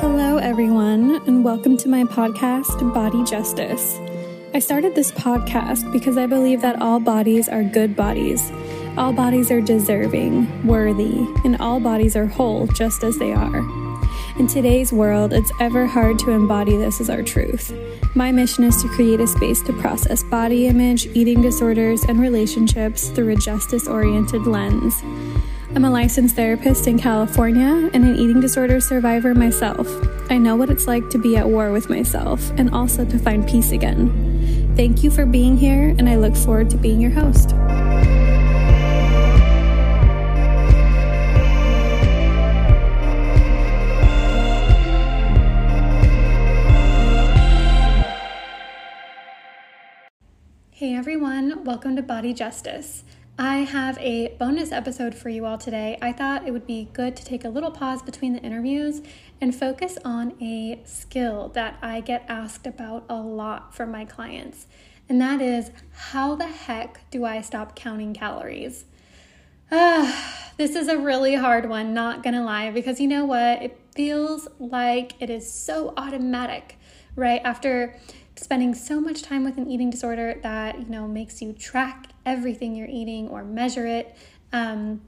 Hello, everyone, and welcome to my podcast, Body Justice. I started this podcast because I believe that all bodies are good bodies. All bodies are deserving, worthy, and all bodies are whole just as they are. In today's world, it's ever hard to embody this as our truth. My mission is to create a space to process body image, eating disorders, and relationships through a justice oriented lens. I'm a licensed therapist in California and an eating disorder survivor myself. I know what it's like to be at war with myself and also to find peace again. Thank you for being here, and I look forward to being your host. Hey everyone, welcome to Body Justice. I have a bonus episode for you all today. I thought it would be good to take a little pause between the interviews and focus on a skill that I get asked about a lot from my clients, and that is how the heck do I stop counting calories? Ah, this is a really hard one, not gonna lie, because you know what? It feels like it is so automatic, right? After spending so much time with an eating disorder that you know makes you track everything you're eating or measure it um,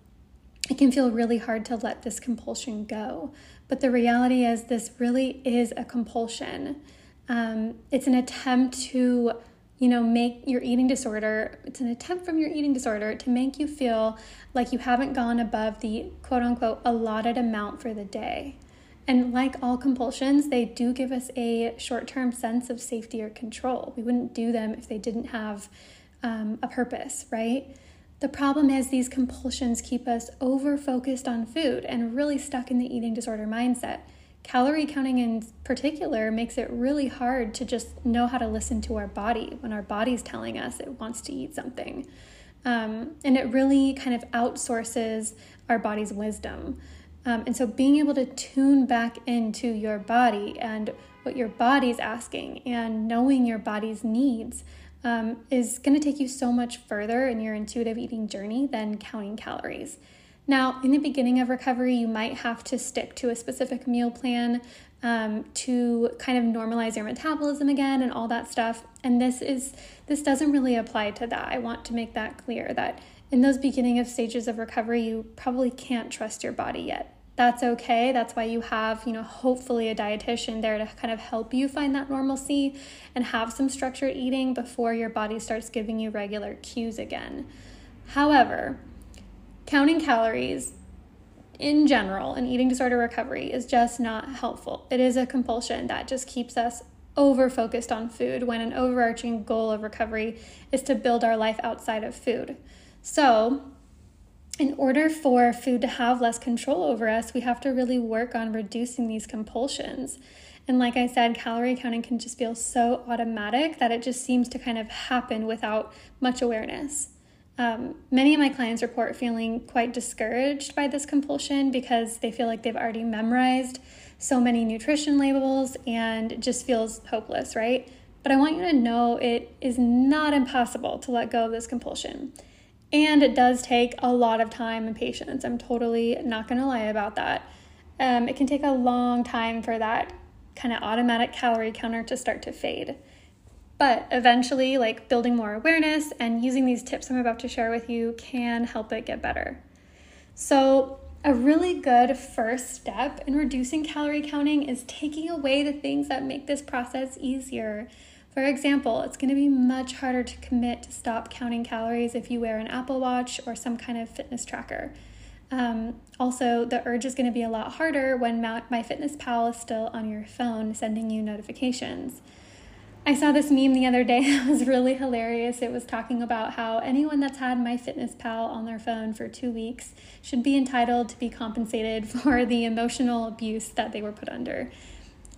it can feel really hard to let this compulsion go. But the reality is this really is a compulsion. Um, it's an attempt to you know make your eating disorder it's an attempt from your eating disorder to make you feel like you haven't gone above the quote unquote allotted amount for the day. And like all compulsions, they do give us a short term sense of safety or control. We wouldn't do them if they didn't have um, a purpose, right? The problem is these compulsions keep us over focused on food and really stuck in the eating disorder mindset. Calorie counting, in particular, makes it really hard to just know how to listen to our body when our body's telling us it wants to eat something. Um, and it really kind of outsources our body's wisdom. Um, and so being able to tune back into your body and what your body's asking and knowing your body's needs um, is going to take you so much further in your intuitive eating journey than counting calories. Now, in the beginning of recovery, you might have to stick to a specific meal plan um, to kind of normalize your metabolism again and all that stuff. And this is this doesn't really apply to that. I want to make that clear that in those beginning of stages of recovery, you probably can't trust your body yet. That's okay. That's why you have, you know, hopefully a dietitian there to kind of help you find that normalcy and have some structured eating before your body starts giving you regular cues again. However, counting calories in general in eating disorder recovery is just not helpful. It is a compulsion that just keeps us over focused on food when an overarching goal of recovery is to build our life outside of food. So, in order for food to have less control over us, we have to really work on reducing these compulsions. And like I said, calorie counting can just feel so automatic that it just seems to kind of happen without much awareness. Um, many of my clients report feeling quite discouraged by this compulsion because they feel like they've already memorized so many nutrition labels and it just feels hopeless, right? But I want you to know it is not impossible to let go of this compulsion. And it does take a lot of time and patience. I'm totally not going to lie about that. Um, it can take a long time for that kind of automatic calorie counter to start to fade. But eventually, like building more awareness and using these tips I'm about to share with you can help it get better. So, a really good first step in reducing calorie counting is taking away the things that make this process easier for example, it's going to be much harder to commit to stop counting calories if you wear an Apple Watch or some kind of fitness tracker. Um, also, the urge is going to be a lot harder when MyFitnessPal is still on your phone sending you notifications. I saw this meme the other day that was really hilarious. It was talking about how anyone that's had MyFitnessPal on their phone for two weeks should be entitled to be compensated for the emotional abuse that they were put under.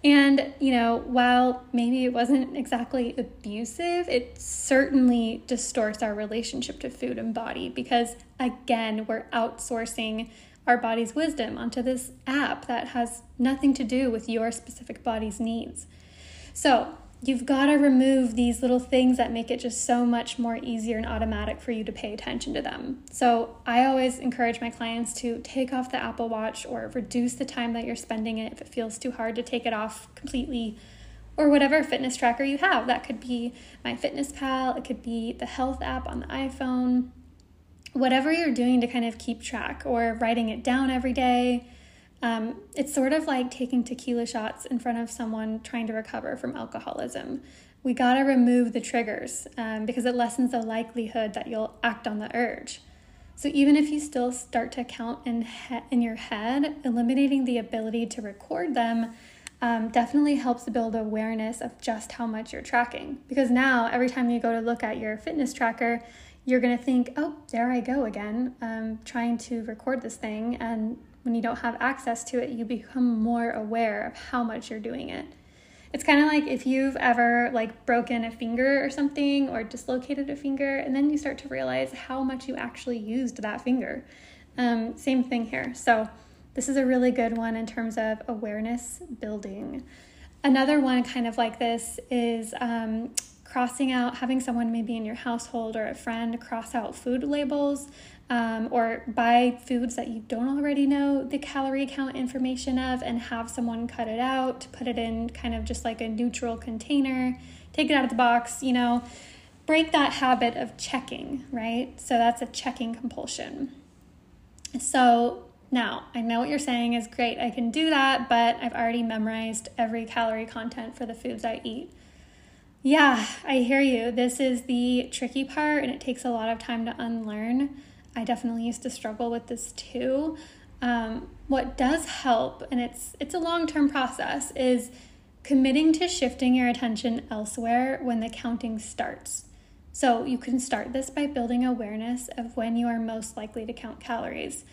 And, you know, while maybe it wasn't exactly abusive, it certainly distorts our relationship to food and body because, again, we're outsourcing our body's wisdom onto this app that has nothing to do with your specific body's needs. So, you've got to remove these little things that make it just so much more easier and automatic for you to pay attention to them. So I always encourage my clients to take off the Apple Watch or reduce the time that you're spending it if it feels too hard to take it off completely or whatever fitness tracker you have. That could be MyFitnessPal, it could be the health app on the iPhone, whatever you're doing to kind of keep track or writing it down every day um, it's sort of like taking tequila shots in front of someone trying to recover from alcoholism. We got to remove the triggers um, because it lessens the likelihood that you'll act on the urge. So even if you still start to count in he- in your head, eliminating the ability to record them um, definitely helps build awareness of just how much you're tracking. Because now every time you go to look at your fitness tracker, you're gonna think, "Oh, there I go again, um, trying to record this thing," and when you don't have access to it, you become more aware of how much you're doing it. It's kind of like if you've ever like broken a finger or something or dislocated a finger, and then you start to realize how much you actually used that finger. Um, same thing here. So this is a really good one in terms of awareness building. Another one kind of like this is um, crossing out, having someone maybe in your household or a friend cross out food labels um, or buy foods that you don't already know the calorie count information of and have someone cut it out, put it in kind of just like a neutral container, take it out of the box, you know, break that habit of checking, right? So that's a checking compulsion. So now I know what you're saying is great, I can do that, but I've already memorized every calorie content for the foods I eat. Yeah, I hear you. This is the tricky part, and it takes a lot of time to unlearn. I definitely used to struggle with this too. Um, what does help, and it's it's a long term process, is committing to shifting your attention elsewhere when the counting starts. So you can start this by building awareness of when you are most likely to count calories.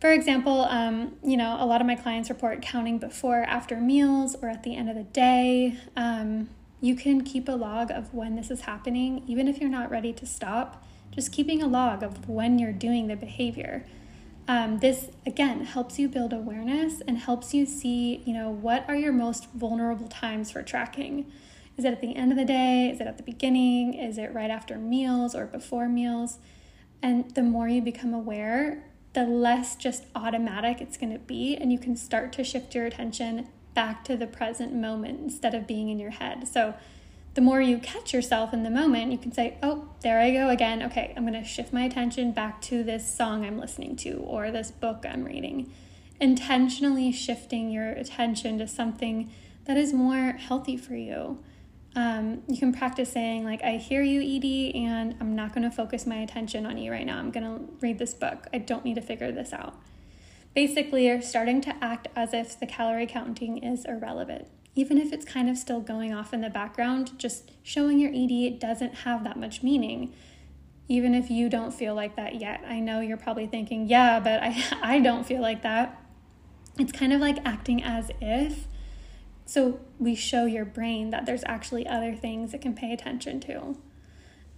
For example, um, you know, a lot of my clients report counting before, after meals, or at the end of the day. Um, you can keep a log of when this is happening, even if you're not ready to stop just keeping a log of when you're doing the behavior. Um, this again helps you build awareness and helps you see, you know, what are your most vulnerable times for tracking. Is it at the end of the day? Is it at the beginning? Is it right after meals or before meals? And the more you become aware, the less just automatic it's going to be, and you can start to shift your attention back to the present moment instead of being in your head. So, the more you catch yourself in the moment, you can say, Oh, there I go again. Okay, I'm going to shift my attention back to this song I'm listening to or this book I'm reading. Intentionally shifting your attention to something that is more healthy for you. Um, you can practice saying, like, I hear you, Edie, and I'm not going to focus my attention on you right now. I'm going to read this book. I don't need to figure this out. Basically, you're starting to act as if the calorie counting is irrelevant even if it's kind of still going off in the background, just showing your ED doesn't have that much meaning. Even if you don't feel like that yet. I know you're probably thinking, yeah, but I, I don't feel like that. It's kind of like acting as if. So we show your brain that there's actually other things it can pay attention to.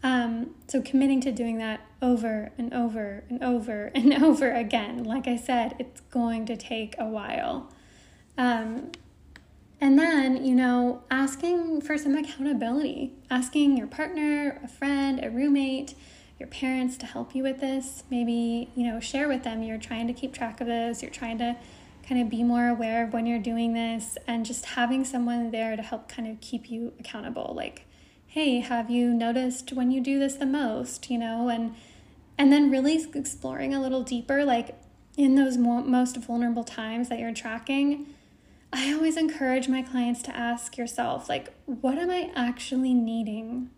Um, so committing to doing that over and over and over and over again, like I said, it's going to take a while. Um, and then, you know, asking for some accountability, asking your partner, a friend, a roommate, your parents to help you with this. Maybe, you know, share with them you're trying to keep track of this, you're trying to kind of be more aware of when you're doing this, and just having someone there to help kind of keep you accountable. Like, hey, have you noticed when you do this the most, you know, and and then really exploring a little deeper like in those mo- most vulnerable times that you're tracking I always encourage my clients to ask yourself, like, what am I actually needing?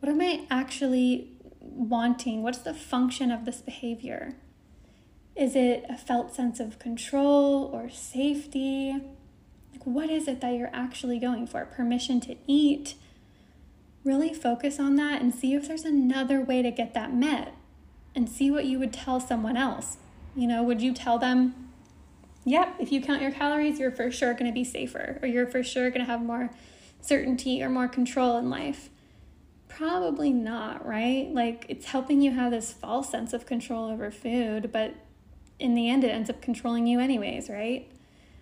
What am I actually wanting? What's the function of this behavior? Is it a felt sense of control or safety? Like, what is it that you're actually going for? Permission to eat? Really focus on that and see if there's another way to get that met and see what you would tell someone else. You know, would you tell them, yep, if you count your calories, you're for sure going to be safer or you're for sure going to have more certainty or more control in life. Probably not, right? Like it's helping you have this false sense of control over food, but in the end, it ends up controlling you, anyways, right?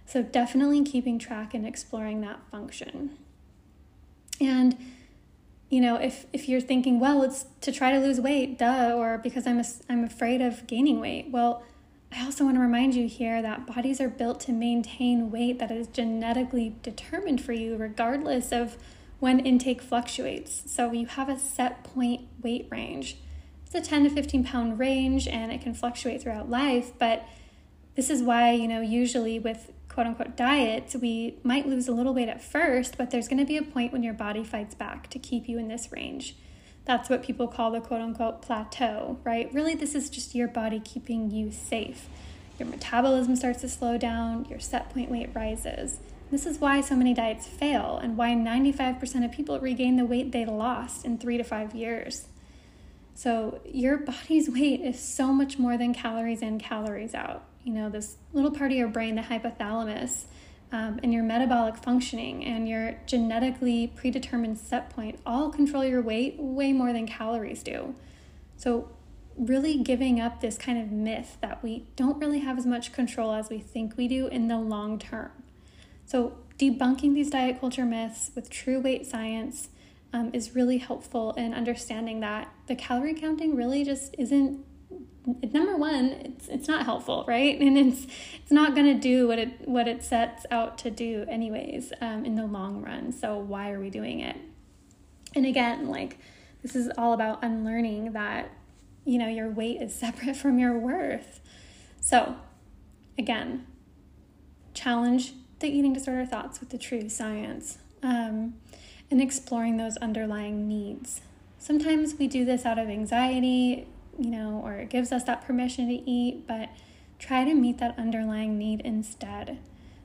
So, definitely keeping track and exploring that function. And you know, if if you're thinking, well, it's to try to lose weight, duh, or because I'm a, I'm afraid of gaining weight. Well, I also want to remind you here that bodies are built to maintain weight that is genetically determined for you, regardless of when intake fluctuates. So you have a set point weight range. It's a 10 to 15 pound range and it can fluctuate throughout life, but this is why, you know, usually with quote unquote diets, we might lose a little weight at first, but there's going to be a point when your body fights back to keep you in this range. That's what people call the quote unquote plateau, right? Really, this is just your body keeping you safe. Your metabolism starts to slow down, your set point weight rises. This is why so many diets fail and why 95% of people regain the weight they lost in three to five years. So, your body's weight is so much more than calories in, calories out you know, this little part of your brain, the hypothalamus, um, and your metabolic functioning and your genetically predetermined set point all control your weight way more than calories do. So, really giving up this kind of myth that we don't really have as much control as we think we do in the long term. So, debunking these diet culture myths with true weight science um, is really helpful in understanding that the calorie counting really just isn't number one it's it's not helpful right? And it's it's not going to do what it what it sets out to do anyways um, in the long run. So why are we doing it? And again like this is all about unlearning that you know your weight is separate from your worth. So again challenge the eating disorder thoughts with the true science um, and exploring those underlying needs. Sometimes we do this out of anxiety you know, or it gives us that permission to eat, but try to meet that underlying need instead.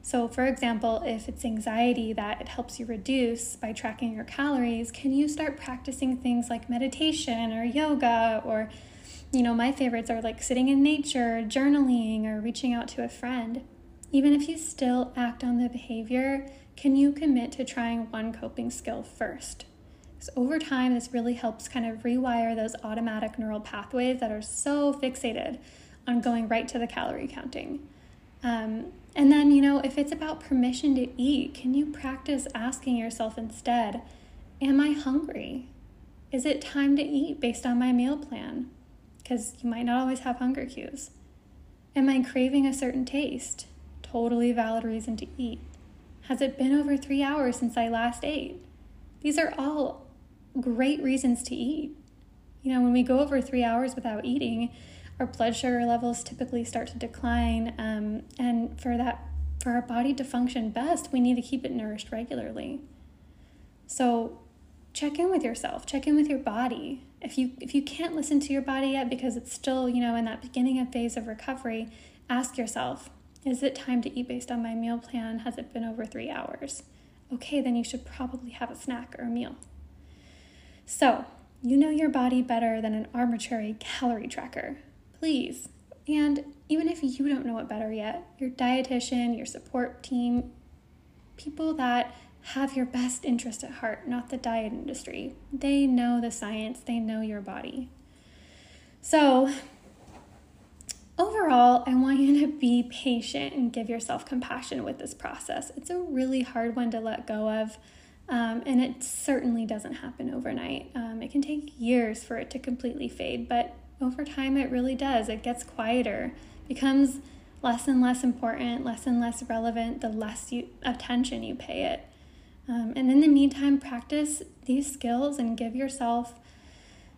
So, for example, if it's anxiety that it helps you reduce by tracking your calories, can you start practicing things like meditation or yoga or you know, my favorites are like sitting in nature, journaling, or reaching out to a friend. Even if you still act on the behavior, can you commit to trying one coping skill first? Because over time, this really helps kind of rewire those automatic neural pathways that are so fixated on going right to the calorie counting. Um, and then, you know, if it's about permission to eat, can you practice asking yourself instead, Am I hungry? Is it time to eat based on my meal plan? Because you might not always have hunger cues. Am I craving a certain taste? Totally valid reason to eat. Has it been over three hours since I last ate? These are all great reasons to eat. You know, when we go over three hours without eating, our blood sugar levels typically start to decline. Um, and for that, for our body to function best, we need to keep it nourished regularly. So check in with yourself, check in with your body. If you if you can't listen to your body yet because it's still, you know, in that beginning of phase of recovery, ask yourself, is it time to eat based on my meal plan? Has it been over 3 hours? Okay, then you should probably have a snack or a meal. So, you know your body better than an arbitrary calorie tracker. Please. And even if you don't know it better yet, your dietitian, your support team, people that have your best interest at heart, not the diet industry. They know the science, they know your body. So, overall, I want you to be patient and give yourself compassion with this process. It's a really hard one to let go of. Um, and it certainly doesn't happen overnight. Um, it can take years for it to completely fade, but over time it really does. It gets quieter, becomes less and less important, less and less relevant the less you, attention you pay it. Um, and in the meantime, practice these skills and give yourself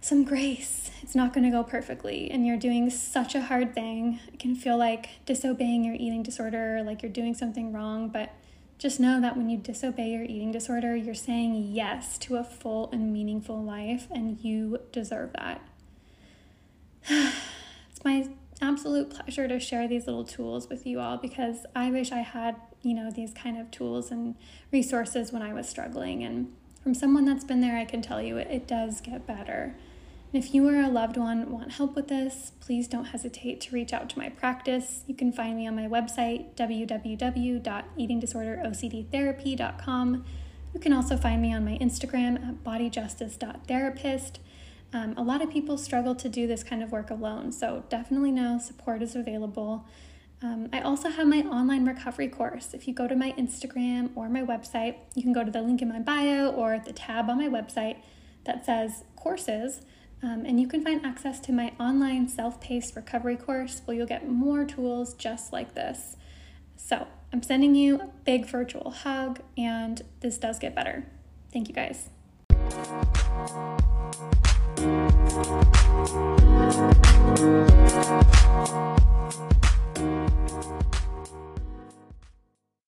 some grace. It's not going to go perfectly, and you're doing such a hard thing. It can feel like disobeying your eating disorder, like you're doing something wrong, but just know that when you disobey your eating disorder, you're saying yes to a full and meaningful life, and you deserve that. it's my absolute pleasure to share these little tools with you all because I wish I had, you know, these kind of tools and resources when I was struggling. And from someone that's been there, I can tell you it, it does get better. And if you or a loved one want help with this, please don't hesitate to reach out to my practice. You can find me on my website, www.eatingdisorderocdtherapy.com. You can also find me on my Instagram at bodyjustice.therapist. Um, a lot of people struggle to do this kind of work alone, so definitely know support is available. Um, I also have my online recovery course. If you go to my Instagram or my website, you can go to the link in my bio or the tab on my website that says courses, um, and you can find access to my online self paced recovery course where you'll get more tools just like this. So I'm sending you a big virtual hug, and this does get better. Thank you guys.